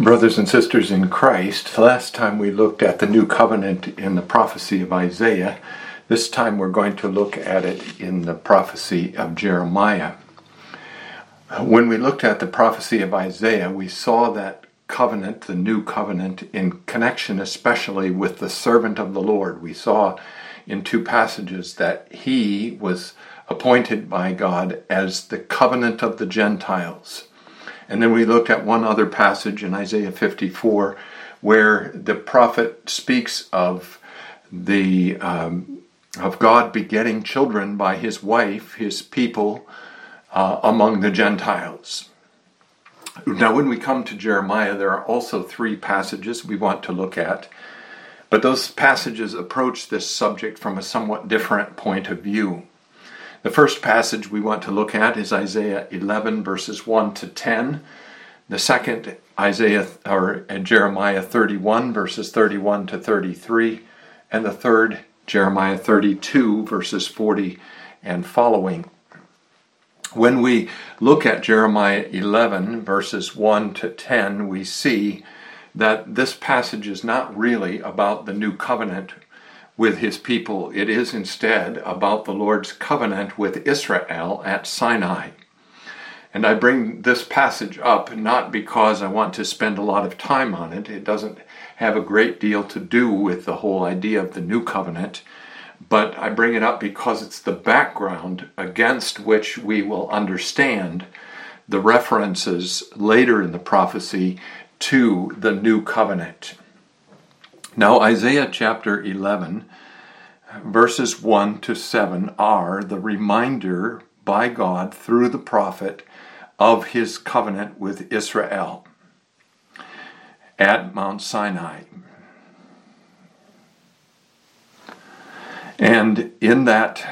Brothers and sisters in Christ, last time we looked at the new covenant in the prophecy of Isaiah. This time we're going to look at it in the prophecy of Jeremiah. When we looked at the prophecy of Isaiah, we saw that covenant, the new covenant, in connection especially with the servant of the Lord. We saw in two passages that he was appointed by God as the covenant of the Gentiles. And then we looked at one other passage in Isaiah 54 where the prophet speaks of the um, of God begetting children by his wife, his people, uh, among the Gentiles. Now, when we come to Jeremiah, there are also three passages we want to look at, but those passages approach this subject from a somewhat different point of view. The first passage we want to look at is Isaiah 11, verses 1 to 10. The second, Isaiah or Jeremiah 31, verses 31 to 33. And the third, Jeremiah 32, verses 40 and following. When we look at Jeremiah 11, verses 1 to 10, we see that this passage is not really about the new covenant with his people. It is instead about the Lord's covenant with Israel at Sinai. And I bring this passage up not because I want to spend a lot of time on it. It doesn't have a great deal to do with the whole idea of the new covenant, but I bring it up because it's the background against which we will understand the references later in the prophecy to the new covenant. Now, Isaiah chapter 11, verses 1 to 7 are the reminder by God through the prophet of his covenant with Israel at Mount Sinai. And in that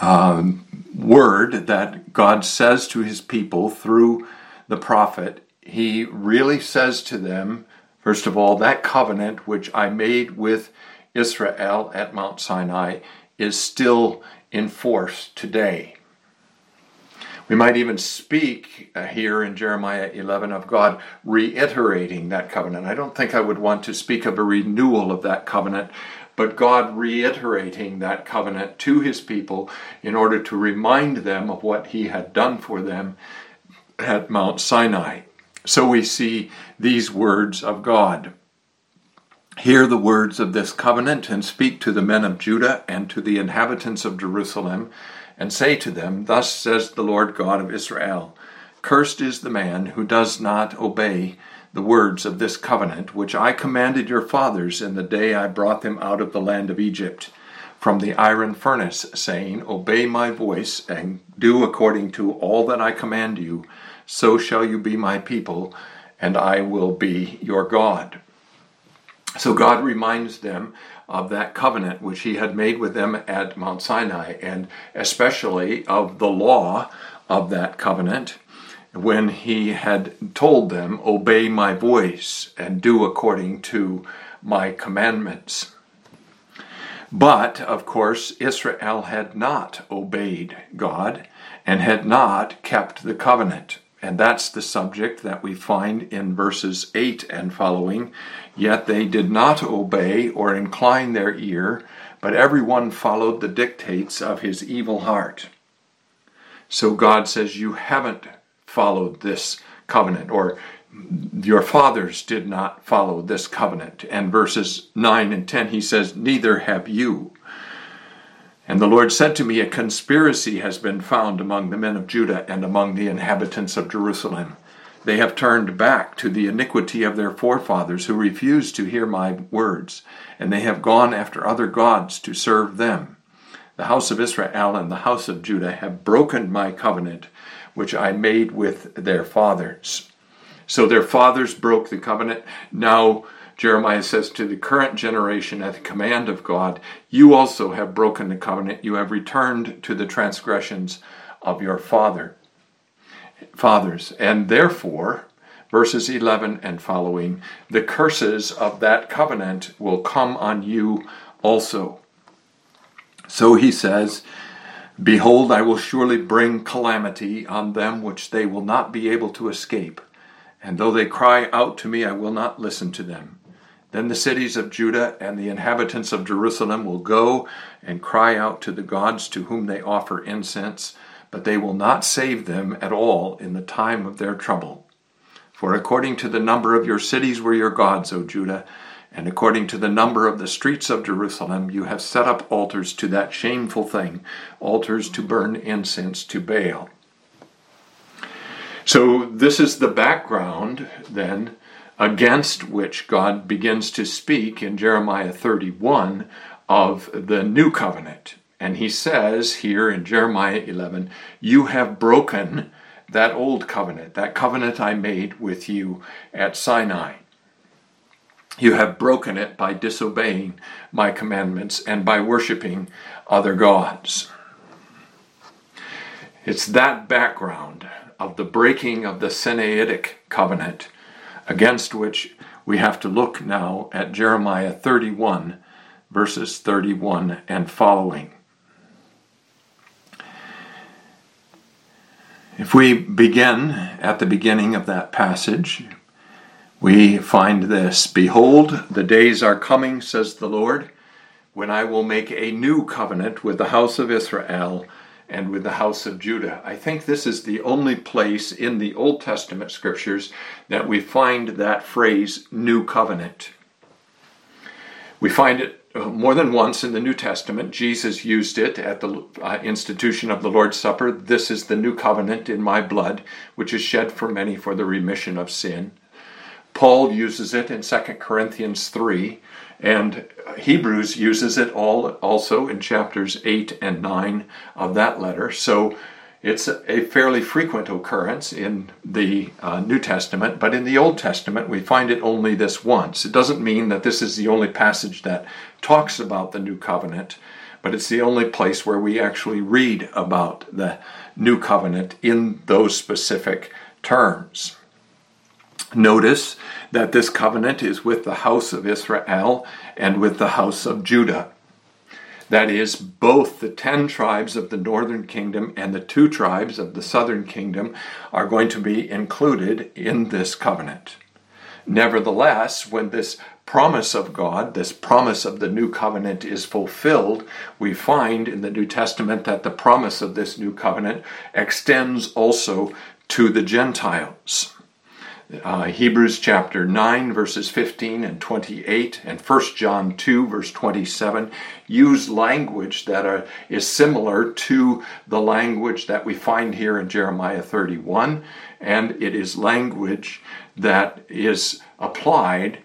um, word that God says to his people through the prophet, he really says to them First of all, that covenant which I made with Israel at Mount Sinai is still in force today. We might even speak uh, here in Jeremiah 11 of God reiterating that covenant. I don't think I would want to speak of a renewal of that covenant, but God reiterating that covenant to his people in order to remind them of what he had done for them at Mount Sinai. So we see these words of God. Hear the words of this covenant and speak to the men of Judah and to the inhabitants of Jerusalem, and say to them, Thus says the Lord God of Israel Cursed is the man who does not obey the words of this covenant, which I commanded your fathers in the day I brought them out of the land of Egypt from the iron furnace, saying, Obey my voice and do according to all that I command you so shall you be my people, and I will be your God. So God reminds them of that covenant which he had made with them at Mount Sinai, and especially of the law of that covenant when he had told them, Obey my voice and do according to my commandments. But, of course, Israel had not obeyed God and had not kept the covenant. And that's the subject that we find in verses 8 and following. Yet they did not obey or incline their ear, but everyone followed the dictates of his evil heart. So God says, You haven't followed this covenant, or your fathers did not follow this covenant. And verses 9 and 10, he says, Neither have you. And the Lord said to me, A conspiracy has been found among the men of Judah and among the inhabitants of Jerusalem. They have turned back to the iniquity of their forefathers who refused to hear my words, and they have gone after other gods to serve them. The house of Israel and the house of Judah have broken my covenant, which I made with their fathers. So their fathers broke the covenant. Now Jeremiah says to the current generation at the command of God, You also have broken the covenant, you have returned to the transgressions of your father fathers, and therefore, verses 11 and following, the curses of that covenant will come on you also. So he says, Behold, I will surely bring calamity on them which they will not be able to escape and though they cry out to me, I will not listen to them. Then the cities of Judah and the inhabitants of Jerusalem will go and cry out to the gods to whom they offer incense, but they will not save them at all in the time of their trouble. For according to the number of your cities were your gods, O Judah, and according to the number of the streets of Jerusalem, you have set up altars to that shameful thing, altars to burn incense to Baal. So, this is the background then against which God begins to speak in Jeremiah 31 of the new covenant. And he says here in Jeremiah 11, You have broken that old covenant, that covenant I made with you at Sinai. You have broken it by disobeying my commandments and by worshiping other gods. It's that background of the breaking of the Sinaitic covenant against which we have to look now at Jeremiah 31, verses 31 and following. If we begin at the beginning of that passage, we find this Behold, the days are coming, says the Lord, when I will make a new covenant with the house of Israel and with the house of Judah. I think this is the only place in the Old Testament scriptures that we find that phrase, new covenant. We find it uh, more than once in the New Testament. Jesus used it at the uh, institution of the Lord's Supper. This is the new covenant in my blood, which is shed for many for the remission of sin. Paul uses it in 2 Corinthians 3 and Hebrews uses it all also in chapters 8 and 9 of that letter. So it's a fairly frequent occurrence in the uh, New Testament, but in the Old Testament we find it only this once. It doesn't mean that this is the only passage that talks about the new covenant, but it's the only place where we actually read about the new covenant in those specific terms. Notice that this covenant is with the house of Israel and with the house of Judah. That is, both the ten tribes of the northern kingdom and the two tribes of the southern kingdom are going to be included in this covenant. Nevertheless, when this promise of God, this promise of the new covenant is fulfilled, we find in the New Testament that the promise of this new covenant extends also to the Gentiles uh, Hebrews chapter 9, verses 15 and 28, and 1 John 2, verse 27, use language that are, is similar to the language that we find here in Jeremiah 31, and it is language that is applied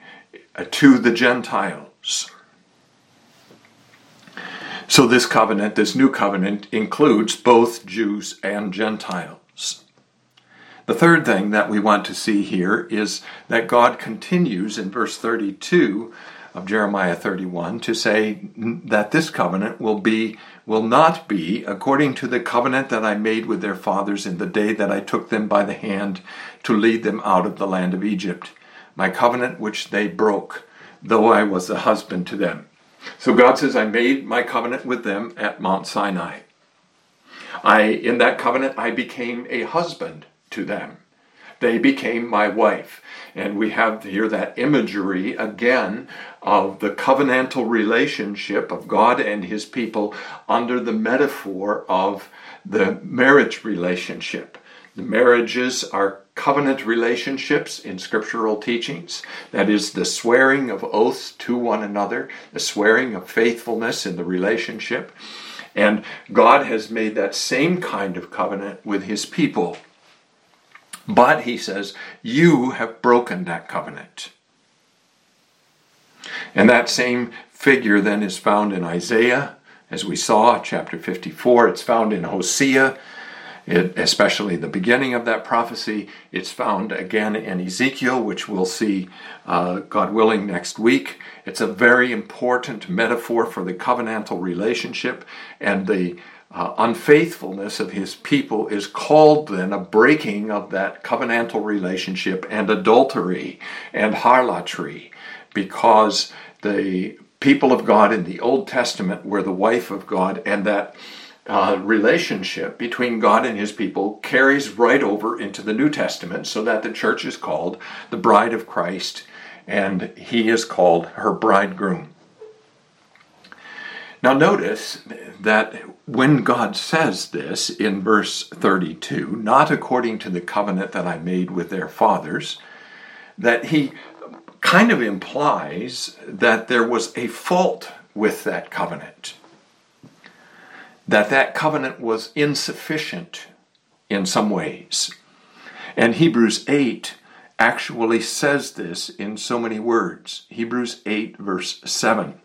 uh, to the Gentiles. So, this covenant, this new covenant, includes both Jews and Gentiles. The third thing that we want to see here is that God continues in verse 32 of Jeremiah 31 to say that this covenant will be will not be according to the covenant that I made with their fathers in the day that I took them by the hand to lead them out of the land of Egypt my covenant which they broke though I was a husband to them. So God says I made my covenant with them at Mount Sinai. I in that covenant I became a husband to them. They became my wife. And we have here that imagery again of the covenantal relationship of God and his people under the metaphor of the marriage relationship. The marriages are covenant relationships in scriptural teachings. That is, the swearing of oaths to one another, the swearing of faithfulness in the relationship. And God has made that same kind of covenant with his people. But, he says, you have broken that covenant. And that same figure then is found in Isaiah, as we saw, chapter 54. It's found in Hosea, it, especially the beginning of that prophecy. It's found again in Ezekiel, which we'll see, uh, God willing, next week. It's a very important metaphor for the covenantal relationship and the uh, unfaithfulness of his people is called then a breaking of that covenantal relationship and adultery and harlotry because the people of God in the Old Testament were the wife of God and that uh, relationship between God and his people carries right over into the New Testament so that the church is called the bride of Christ and he is called her bridegroom. Now, notice that when God says this in verse 32, not according to the covenant that I made with their fathers, that he kind of implies that there was a fault with that covenant that that covenant was insufficient in some ways. And Hebrews 8 actually says this in so many words. Hebrews 8, verse 7.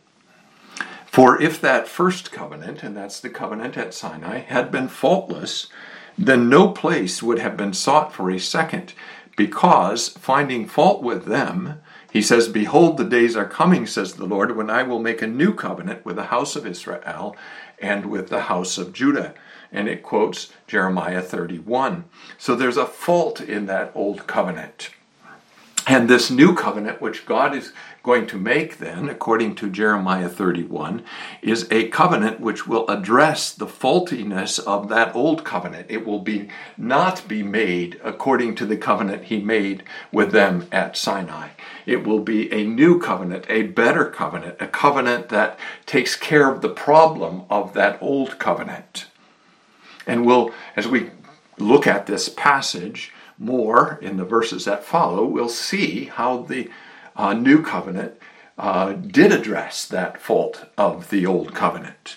For if that first covenant, and that's the covenant at Sinai, had been faultless, then no place would have been sought for a second, because finding fault with them, he says, Behold, the days are coming, says the Lord, when I will make a new covenant with the house of Israel and with the house of Judah. And it quotes Jeremiah 31. So there's a fault in that old covenant. And this new covenant, which God is going to make then, according to Jeremiah 31, is a covenant which will address the faultiness of that old covenant. It will be not be made according to the covenant he made with them at Sinai. It will be a new covenant, a better covenant, a covenant that takes care of the problem of that old covenant. And we'll, as we look at this passage more in the verses that follow, we'll see how the uh, new covenant uh, did address that fault of the old covenant.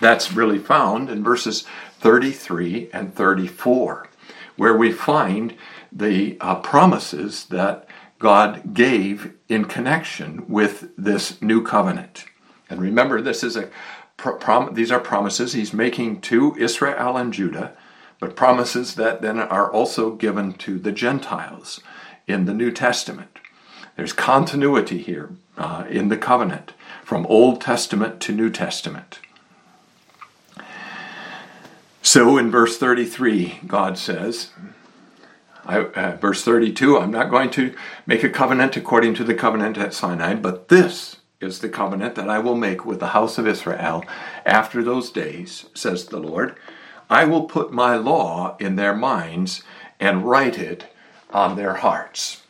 That's really found in verses 33 and 34, where we find the uh, promises that God gave in connection with this new covenant. And remember, this is a prom- these are promises he's making to Israel and Judah, but promises that then are also given to the Gentiles in the New Testament. There's continuity here uh, in the covenant from Old Testament to New Testament. So in verse 33, God says, I, uh, verse 32 I'm not going to make a covenant according to the covenant at Sinai, but this is the covenant that I will make with the house of Israel after those days, says the Lord. I will put my law in their minds and write it on their hearts.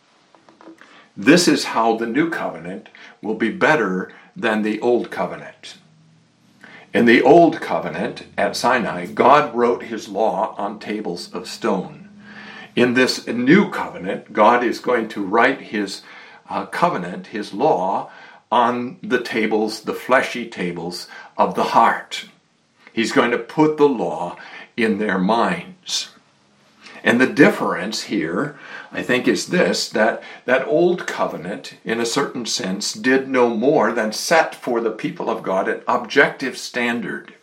This is how the new covenant will be better than the old covenant. In the old covenant at Sinai, God wrote his law on tables of stone. In this new covenant, God is going to write his uh, covenant, his law, on the tables, the fleshy tables of the heart. He's going to put the law in their minds. And the difference here, I think, is this that that old covenant, in a certain sense, did no more than set for the people of God an objective standard.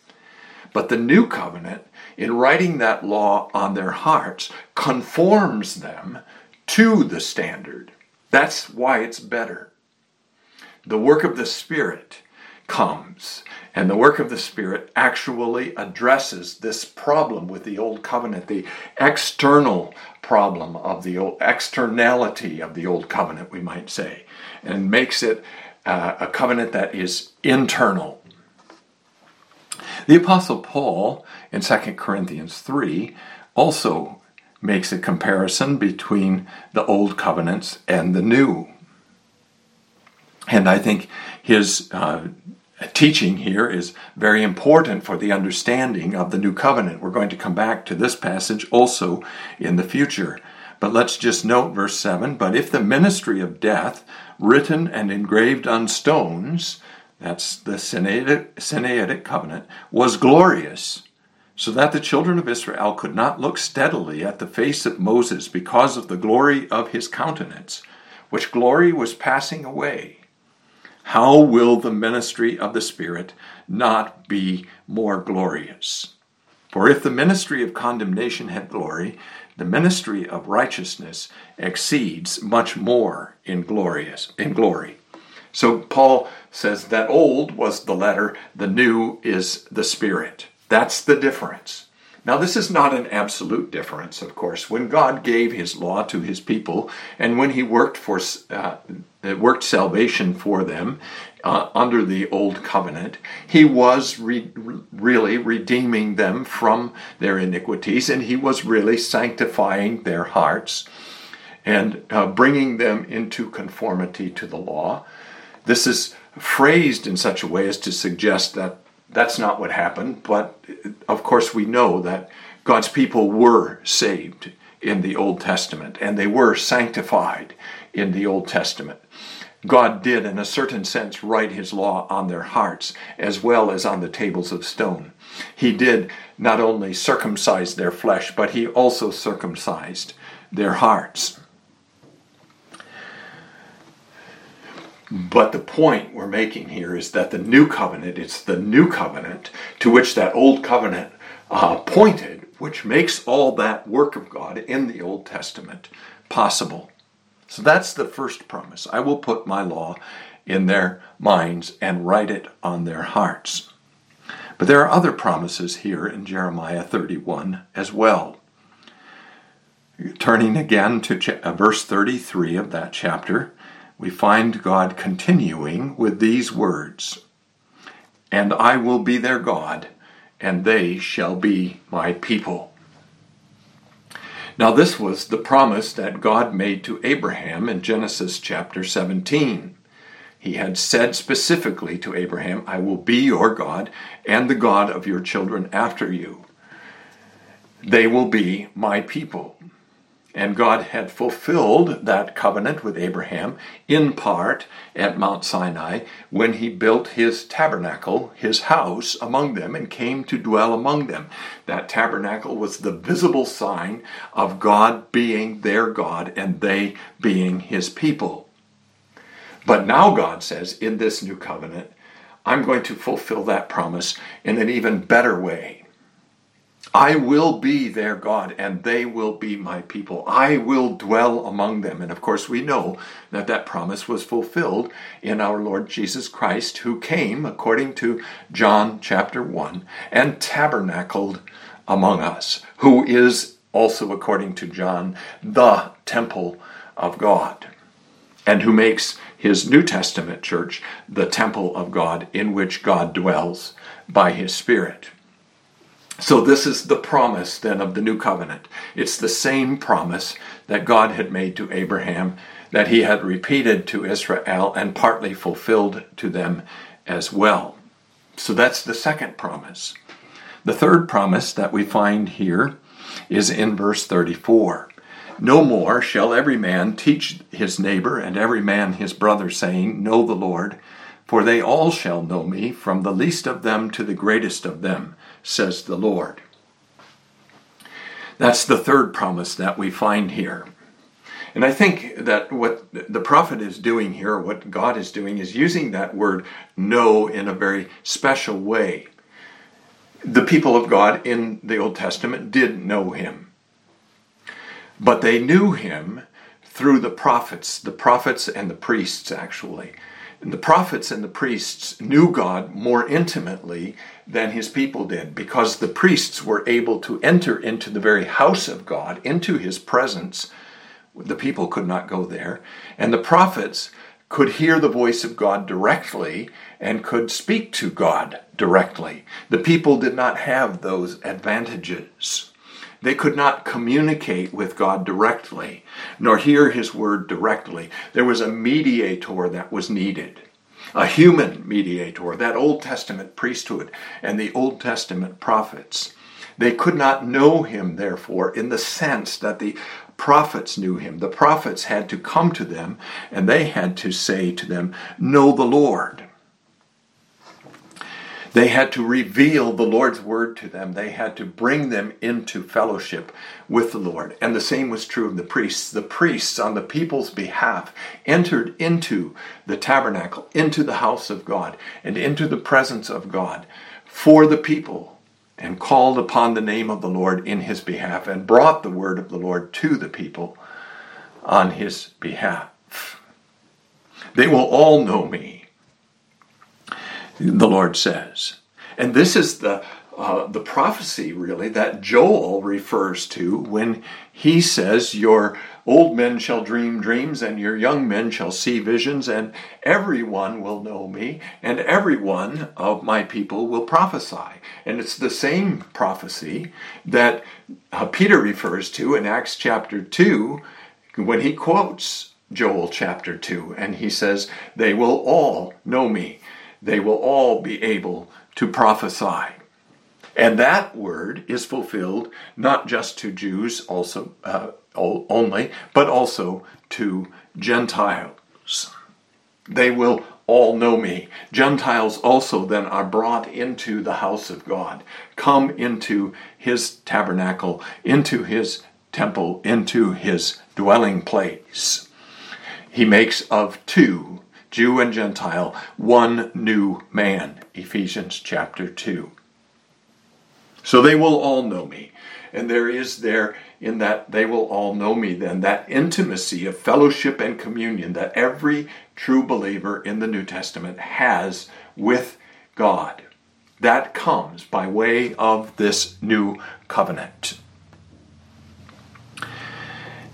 But the new covenant in writing that law on their hearts, conforms them to the standard. That's why it's better. The work of the Spirit comes, and the work of the Spirit actually addresses this problem with the Old Covenant, the external problem of the old, externality of the Old Covenant, we might say, and makes it uh, a covenant that is internal the Apostle Paul in 2 Corinthians 3 also makes a comparison between the old covenants and the new. And I think his uh, teaching here is very important for the understanding of the new covenant. We're going to come back to this passage also in the future. But let's just note verse 7 But if the ministry of death, written and engraved on stones, that's the Sinaitic, Sinaitic covenant, was glorious, so that the children of Israel could not look steadily at the face of Moses because of the glory of his countenance, which glory was passing away. How will the ministry of the Spirit not be more glorious? For if the ministry of condemnation had glory, the ministry of righteousness exceeds much more in glorious in glory. So Paul says that old was the letter, the new is the spirit. That's the difference. Now, this is not an absolute difference, of course. When God gave His law to His people, and when He worked for uh, worked salvation for them uh, under the old covenant, He was re- really redeeming them from their iniquities, and He was really sanctifying their hearts and uh, bringing them into conformity to the law. This is phrased in such a way as to suggest that that's not what happened, but of course we know that God's people were saved in the Old Testament and they were sanctified in the Old Testament. God did, in a certain sense, write his law on their hearts as well as on the tables of stone. He did not only circumcise their flesh, but he also circumcised their hearts. But the point we're making here is that the new covenant, it's the new covenant to which that old covenant uh, pointed, which makes all that work of God in the Old Testament possible. So that's the first promise. I will put my law in their minds and write it on their hearts. But there are other promises here in Jeremiah 31 as well. Turning again to uh, verse 33 of that chapter, we find God continuing with these words And I will be their God, and they shall be my people. Now, this was the promise that God made to Abraham in Genesis chapter 17. He had said specifically to Abraham, I will be your God and the God of your children after you. They will be my people. And God had fulfilled that covenant with Abraham in part at Mount Sinai when he built his tabernacle, his house among them, and came to dwell among them. That tabernacle was the visible sign of God being their God and they being his people. But now God says in this new covenant, I'm going to fulfill that promise in an even better way. I will be their God and they will be my people. I will dwell among them. And of course, we know that that promise was fulfilled in our Lord Jesus Christ, who came, according to John chapter 1, and tabernacled among us, who is also, according to John, the temple of God, and who makes his New Testament church the temple of God in which God dwells by his Spirit. So, this is the promise then of the new covenant. It's the same promise that God had made to Abraham, that he had repeated to Israel, and partly fulfilled to them as well. So, that's the second promise. The third promise that we find here is in verse 34. No more shall every man teach his neighbor and every man his brother, saying, Know the Lord, for they all shall know me, from the least of them to the greatest of them says the Lord. That's the third promise that we find here. And I think that what the prophet is doing here, what God is doing, is using that word know in a very special way. The people of God in the Old Testament did know him, but they knew him through the prophets, the prophets and the priests, actually. The prophets and the priests knew God more intimately than his people did because the priests were able to enter into the very house of God, into his presence. The people could not go there. And the prophets could hear the voice of God directly and could speak to God directly. The people did not have those advantages. They could not communicate with God directly, nor hear his word directly. There was a mediator that was needed, a human mediator, that Old Testament priesthood and the Old Testament prophets. They could not know him, therefore, in the sense that the prophets knew him. The prophets had to come to them and they had to say to them, Know the Lord. They had to reveal the Lord's word to them. They had to bring them into fellowship with the Lord. And the same was true of the priests. The priests, on the people's behalf, entered into the tabernacle, into the house of God, and into the presence of God for the people, and called upon the name of the Lord in his behalf, and brought the word of the Lord to the people on his behalf. They will all know me the Lord says. And this is the uh, the prophecy, really, that Joel refers to when he says, Your old men shall dream dreams, and your young men shall see visions, and everyone will know me, and every one of my people will prophesy. And it's the same prophecy that uh, Peter refers to in Acts chapter 2 when he quotes Joel chapter 2, and he says, They will all know me, they will all be able to prophesy. And that word is fulfilled not just to Jews also uh, only, but also to Gentiles. They will all know me. Gentiles also then are brought into the house of God, come into his tabernacle, into his temple, into his dwelling place. He makes of two, Jew and Gentile, one new man. Ephesians chapter 2. So they will all know me. And there is there in that they will all know me then that intimacy of fellowship and communion that every true believer in the New Testament has with God. That comes by way of this new covenant.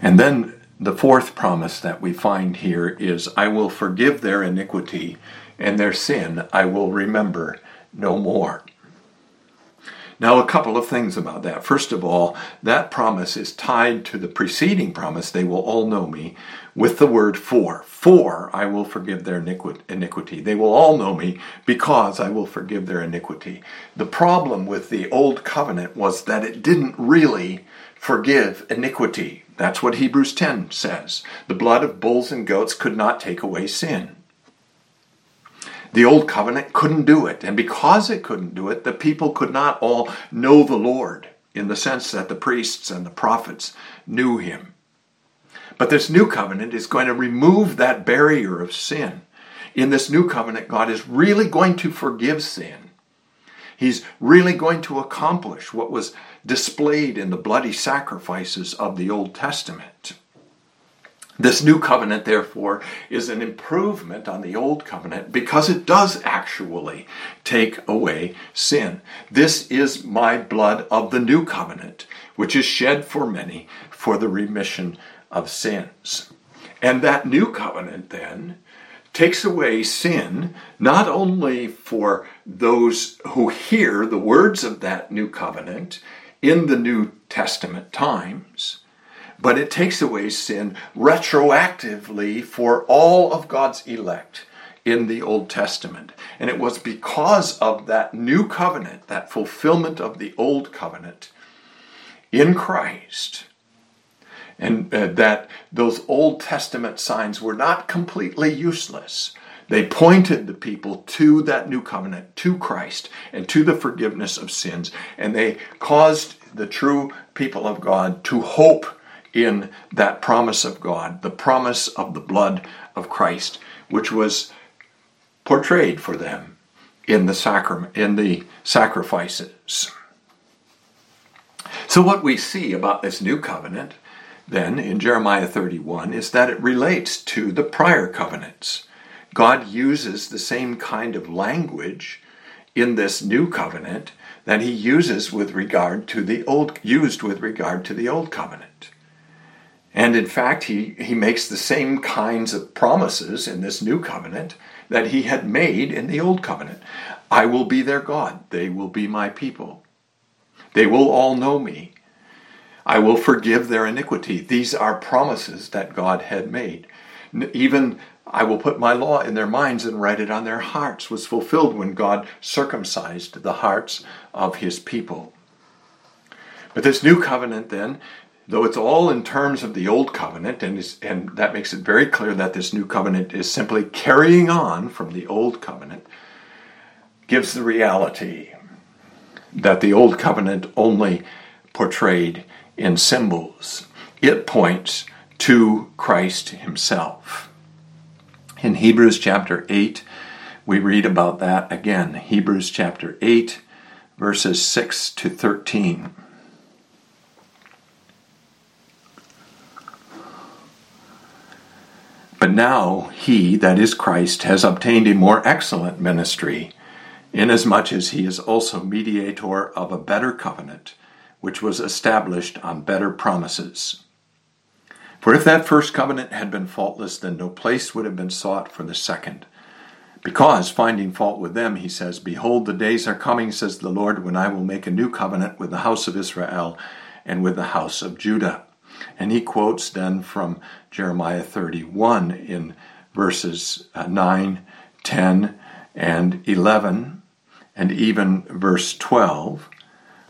And then the fourth promise that we find here is I will forgive their iniquity and their sin I will remember no more. Now, a couple of things about that. First of all, that promise is tied to the preceding promise, they will all know me, with the word for. For I will forgive their iniquity. They will all know me because I will forgive their iniquity. The problem with the old covenant was that it didn't really forgive iniquity. That's what Hebrews 10 says. The blood of bulls and goats could not take away sin. The old covenant couldn't do it. And because it couldn't do it, the people could not all know the Lord in the sense that the priests and the prophets knew him. But this new covenant is going to remove that barrier of sin. In this new covenant, God is really going to forgive sin. He's really going to accomplish what was displayed in the bloody sacrifices of the Old Testament. This new covenant, therefore, is an improvement on the old covenant because it does actually take away sin. This is my blood of the new covenant, which is shed for many for the remission of sins. And that new covenant then takes away sin not only for those who hear the words of that new covenant in the New Testament times but it takes away sin retroactively for all of God's elect in the Old Testament. And it was because of that new covenant, that fulfillment of the Old Covenant in Christ, and uh, that those Old Testament signs were not completely useless. They pointed the people to that new covenant, to Christ, and to the forgiveness of sins, and they caused the true people of God to hope in that promise of God, the promise of the blood of Christ, which was portrayed for them in the sacrament in the sacrifices. So what we see about this new covenant then in Jeremiah 31 is that it relates to the prior covenants. God uses the same kind of language in this new covenant that he uses with regard to the old used with regard to the old covenant. And in fact, he, he makes the same kinds of promises in this new covenant that he had made in the old covenant. I will be their God. They will be my people. They will all know me. I will forgive their iniquity. These are promises that God had made. Even I will put my law in their minds and write it on their hearts was fulfilled when God circumcised the hearts of his people. But this new covenant then though it's all in terms of the old covenant, and, is, and that makes it very clear that this new covenant is simply carrying on from the old covenant, gives the reality that the old covenant only portrayed in symbols. It points to Christ Himself. In Hebrews chapter 8, we read about that again. Hebrews chapter 8, verses 6 to 13. But now he, that is Christ, has obtained a more excellent ministry, inasmuch as he is also mediator of a better covenant, which was established on better promises. For if that first covenant had been faultless, then no place would have been sought for the second. Because, finding fault with them, he says, Behold, the days are coming, says the Lord, when I will make a new covenant with the house of Israel and with the house of Judah. And he quotes then from Jeremiah 31 in verses uh, 9, 10, and 11, and even verse 12.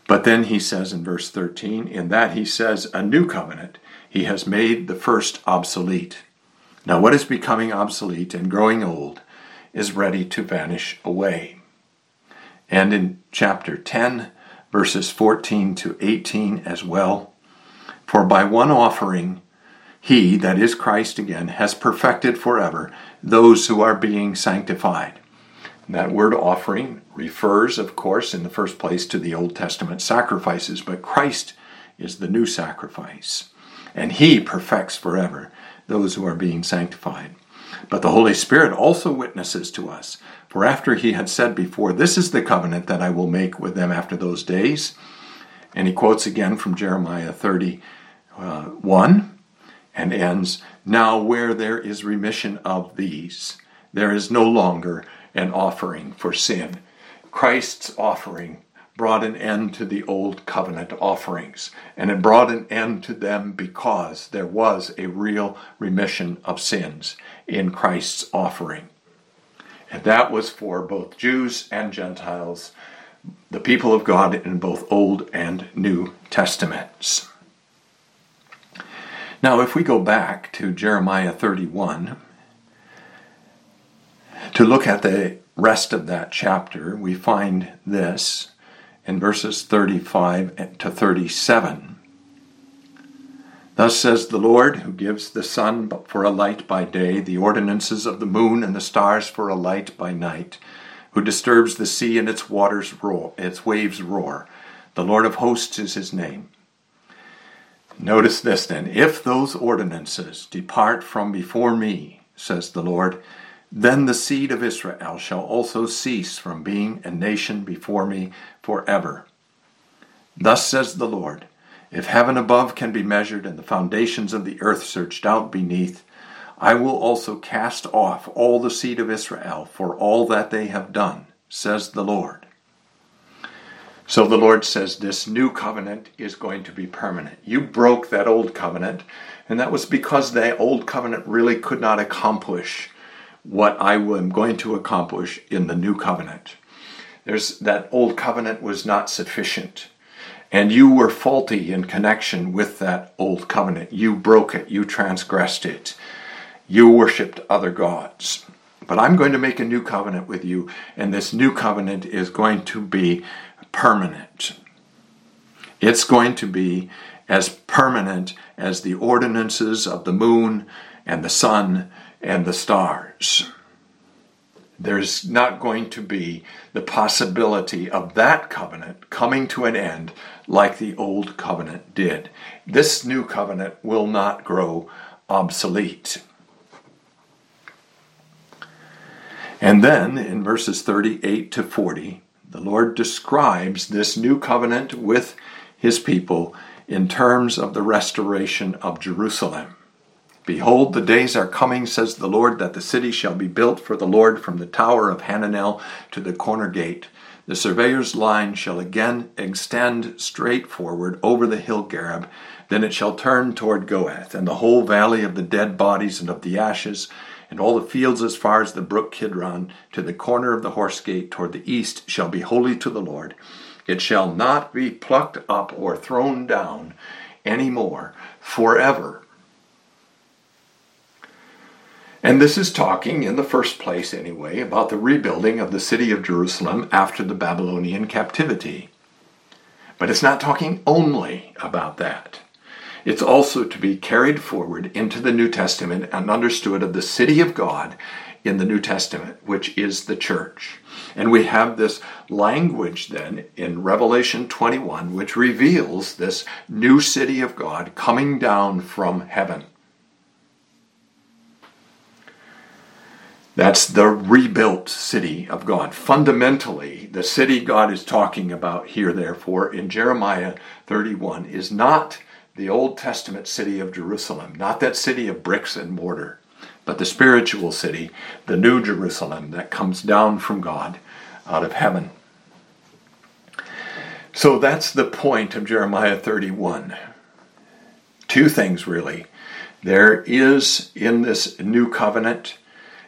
But then he says in verse 13, in that he says, A new covenant, he has made the first obsolete. Now, what is becoming obsolete and growing old is ready to vanish away. And in chapter 10, verses 14 to 18 as well, for by one offering, he, that is Christ again, has perfected forever those who are being sanctified. That word offering refers, of course, in the first place to the Old Testament sacrifices, but Christ is the new sacrifice, and he perfects forever those who are being sanctified. But the Holy Spirit also witnesses to us. For after he had said before, This is the covenant that I will make with them after those days. And he quotes again from Jeremiah 31 uh, and ends, Now where there is remission of these, there is no longer an offering for sin. Christ's offering brought an end to the old covenant offerings, and it brought an end to them because there was a real remission of sins in Christ's offering. And that was for both Jews and Gentiles, the people of God in both Old and New Testaments. Now, if we go back to Jeremiah 31 to look at the rest of that chapter, we find this in verses 35 to 37. Thus says the Lord, who gives the sun for a light by day, the ordinances of the moon and the stars for a light by night, who disturbs the sea and its waters roar, its waves roar. The Lord of hosts is his name. Notice this then if those ordinances depart from before me, says the Lord, then the seed of Israel shall also cease from being a nation before me forever. Thus says the Lord If heaven above can be measured and the foundations of the earth searched out beneath, I will also cast off all the seed of Israel for all that they have done, says the Lord. So the Lord says this new covenant is going to be permanent. You broke that old covenant, and that was because that old covenant really could not accomplish what I am going to accomplish in the new covenant. There's that old covenant was not sufficient. And you were faulty in connection with that old covenant. You broke it. You transgressed it. You worshiped other gods. But I'm going to make a new covenant with you, and this new covenant is going to be permanent. It's going to be as permanent as the ordinances of the moon and the sun and the stars. There's not going to be the possibility of that covenant coming to an end like the old covenant did. This new covenant will not grow obsolete. And then in verses 38 to 40, the Lord describes this new covenant with his people in terms of the restoration of Jerusalem. Behold, the days are coming, says the Lord, that the city shall be built for the Lord from the tower of Hananel to the corner gate. The surveyor's line shall again extend straight forward over the hill Gareb. Then it shall turn toward Goath, and the whole valley of the dead bodies and of the ashes, and all the fields as far as the brook Kidron to the corner of the horse gate toward the east shall be holy to the Lord. It shall not be plucked up or thrown down any more forever. And this is talking, in the first place anyway, about the rebuilding of the city of Jerusalem after the Babylonian captivity. But it's not talking only about that. It's also to be carried forward into the New Testament and understood of the city of God in the New Testament, which is the church. And we have this language then in Revelation 21, which reveals this new city of God coming down from heaven. That's the rebuilt city of God. Fundamentally, the city God is talking about here, therefore, in Jeremiah 31, is not the Old Testament city of Jerusalem, not that city of bricks and mortar, but the spiritual city, the new Jerusalem that comes down from God out of heaven. So that's the point of Jeremiah 31. Two things, really. There is in this new covenant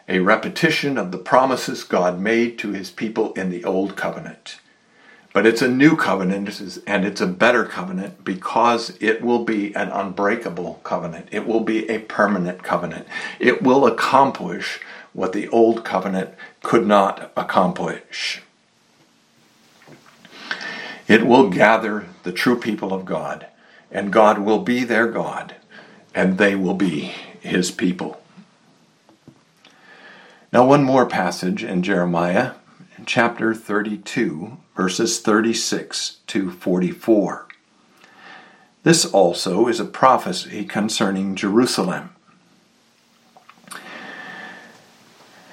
a repetition of the promises God made to his people in the old covenant. But it's a new covenant and it's a better covenant because it will be an unbreakable covenant. It will be a permanent covenant. It will accomplish what the old covenant could not accomplish. It will gather the true people of God, and God will be their God, and they will be his people. Now, one more passage in Jeremiah, chapter 32, verses 36 to 44. This also is a prophecy concerning Jerusalem.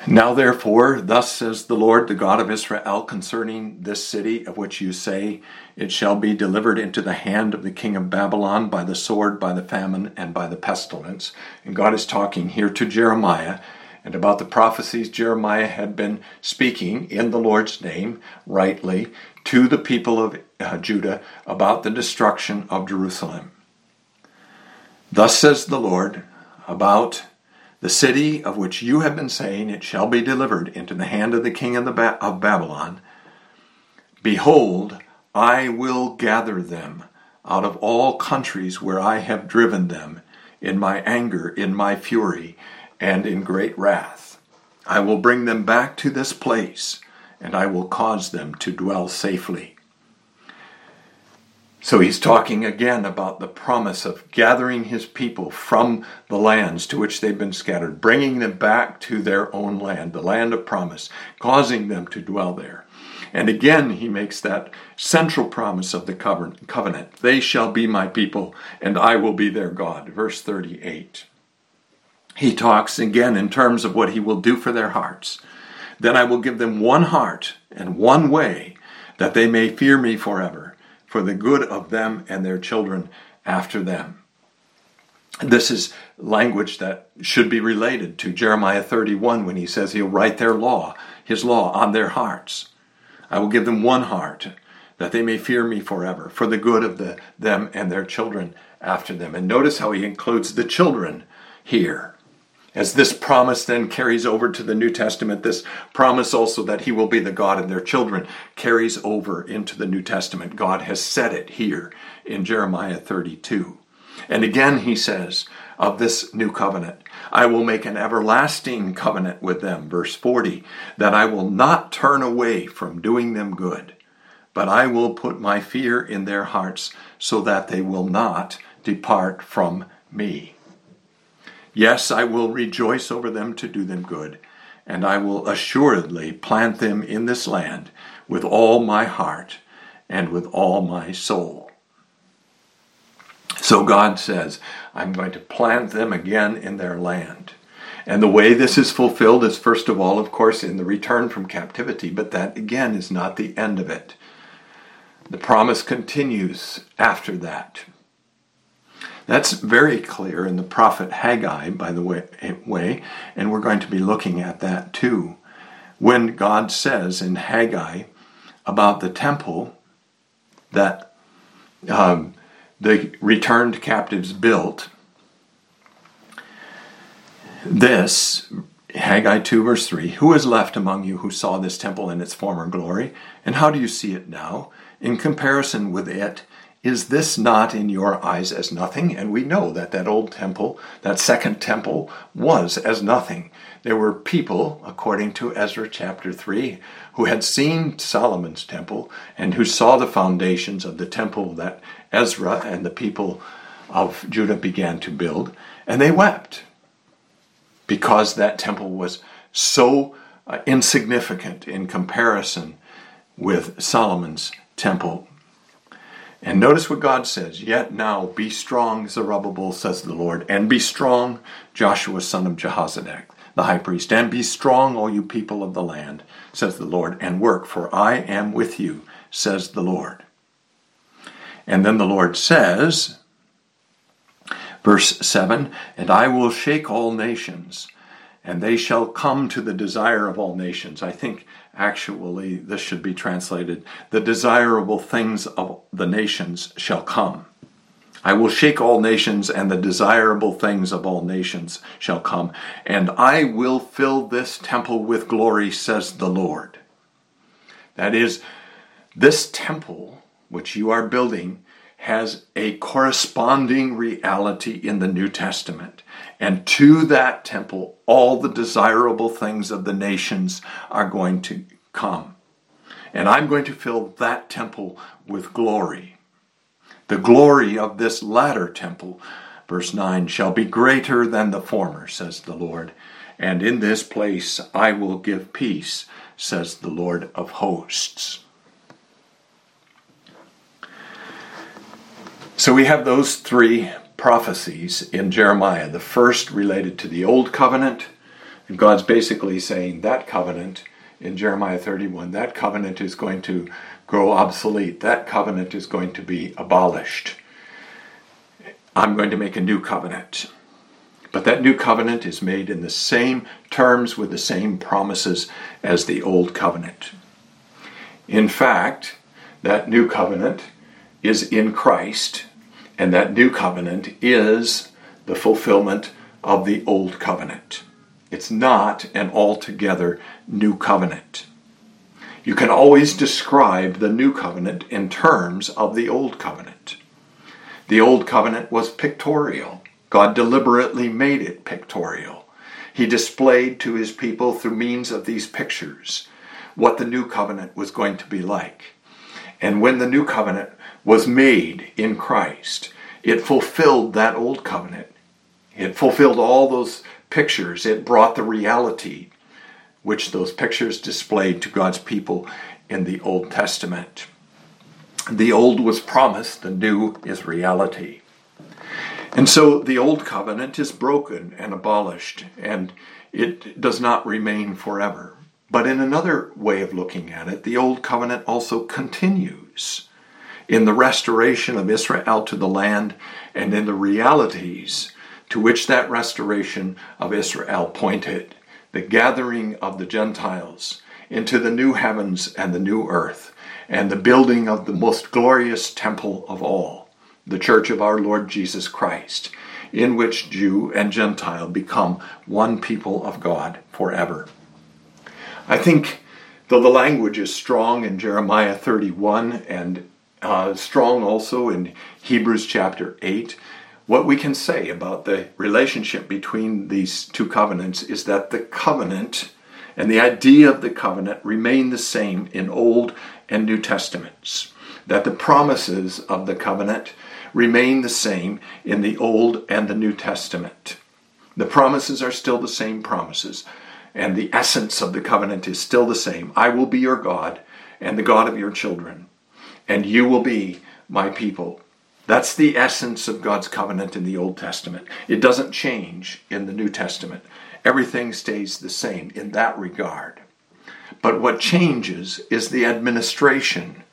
Now, therefore, thus says the Lord, the God of Israel, concerning this city of which you say, It shall be delivered into the hand of the king of Babylon by the sword, by the famine, and by the pestilence. And God is talking here to Jeremiah and about the prophecies Jeremiah had been speaking in the Lord's name, rightly, to the people of uh, Judah about the destruction of Jerusalem. Thus says the Lord about the city of which you have been saying, It shall be delivered into the hand of the king of, the ba- of Babylon. Behold, I will gather them out of all countries where I have driven them in my anger, in my fury, and in great wrath. I will bring them back to this place, and I will cause them to dwell safely. So he's talking again about the promise of gathering his people from the lands to which they've been scattered, bringing them back to their own land, the land of promise, causing them to dwell there. And again, he makes that central promise of the covenant They shall be my people, and I will be their God. Verse 38. He talks again in terms of what he will do for their hearts. Then I will give them one heart and one way, that they may fear me forever for the good of them and their children after them. This is language that should be related to Jeremiah 31 when he says he'll write their law, his law, on their hearts. I will give them one heart, that they may fear me forever, for the good of the, them and their children after them. And notice how he includes the children here. As this promise then carries over to the New Testament, this promise also that He will be the God of their children carries over into the New Testament. God has said it here in Jeremiah 32. And again, He says of this new covenant, I will make an everlasting covenant with them, verse 40, that I will not turn away from doing them good, but I will put my fear in their hearts so that they will not depart from me. Yes, I will rejoice over them to do them good, and I will assuredly plant them in this land with all my heart and with all my soul. So God says, I'm going to plant them again in their land. And the way this is fulfilled is, first of all, of course, in the return from captivity, but that again is not the end of it. The promise continues after that. That's very clear in the prophet Haggai, by the way, and we're going to be looking at that too. When God says in Haggai about the temple that um, the returned captives built, this, Haggai 2, verse 3 Who is left among you who saw this temple in its former glory? And how do you see it now? In comparison with it, is this not in your eyes as nothing? And we know that that old temple, that second temple, was as nothing. There were people, according to Ezra chapter 3, who had seen Solomon's temple and who saw the foundations of the temple that Ezra and the people of Judah began to build, and they wept because that temple was so uh, insignificant in comparison with Solomon's temple and notice what God says Yet now be strong, Zerubbabel, says the Lord, and be strong, Joshua, son of Jehozadak. the high priest. And be strong, all you people of the land, says the Lord, and work, for I am with you, says the Lord. And then the Lord says, verse 7 And I will shake all nations, and they shall come to the desire of all nations. I think actually this should be translated The desirable things of the nations shall come. I will shake all nations, and the desirable things of all nations shall come, and I will fill this temple with glory, says the Lord. That is, this temple which you are building has a corresponding reality in the New Testament. And to that temple, all the desirable things of the nations are going to come. And I'm going to fill that temple with glory. The glory of this latter temple, verse 9, shall be greater than the former, says the Lord. And in this place I will give peace, says the Lord of hosts. So we have those three prophecies in Jeremiah. The first related to the old covenant, and God's basically saying that covenant in Jeremiah 31, that covenant is going to grow obsolete. That covenant is going to be abolished. I'm going to make a new covenant. But that new covenant is made in the same terms with the same promises as the old covenant. In fact, that new covenant is in Christ, and that new covenant is the fulfillment of the old covenant. It's not an altogether new covenant. You can always describe the new covenant in terms of the old covenant. The old covenant was pictorial. God deliberately made it pictorial. He displayed to his people through means of these pictures what the new covenant was going to be like. And when the new covenant was made in Christ, it fulfilled that old covenant. It fulfilled all those pictures. It brought the reality which those pictures displayed to God's people in the Old Testament. The old was promise, the new is reality. And so the old covenant is broken and abolished, and it does not remain forever. But in another way of looking at it, the old covenant also continues in the restoration of Israel to the land and in the realities to which that restoration of Israel pointed the gathering of the Gentiles into the new heavens and the new earth, and the building of the most glorious temple of all, the church of our Lord Jesus Christ, in which Jew and Gentile become one people of God forever. I think, though the language is strong in Jeremiah 31 and uh, strong also in Hebrews chapter 8, what we can say about the relationship between these two covenants is that the covenant and the idea of the covenant remain the same in Old and New Testaments. That the promises of the covenant remain the same in the Old and the New Testament. The promises are still the same promises, and the essence of the covenant is still the same. I will be your God and the God of your children, and you will be my people. That's the essence of God's covenant in the Old Testament. It doesn't change in the New Testament. Everything stays the same in that regard. But what changes is the administration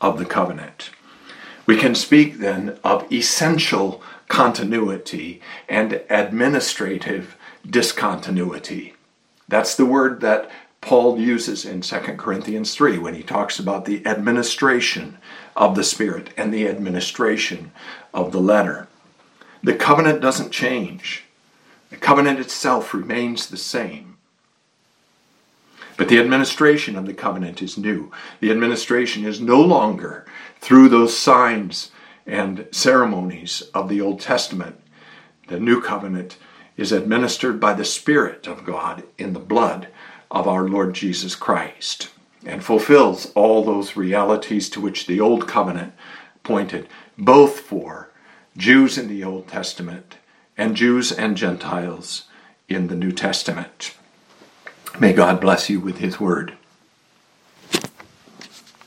of the covenant. We can speak then of essential continuity and administrative discontinuity. That's the word that Paul uses in 2 Corinthians 3 when he talks about the administration of the Spirit and the administration of the letter. The covenant doesn't change, the covenant itself remains the same. But the administration of the covenant is new. The administration is no longer through those signs and ceremonies of the Old Testament. The new covenant is administered by the Spirit of God in the blood of our Lord Jesus Christ and fulfills all those realities to which the Old Covenant pointed, both for Jews in the Old Testament and Jews and Gentiles in the New Testament. May God bless you with His Word.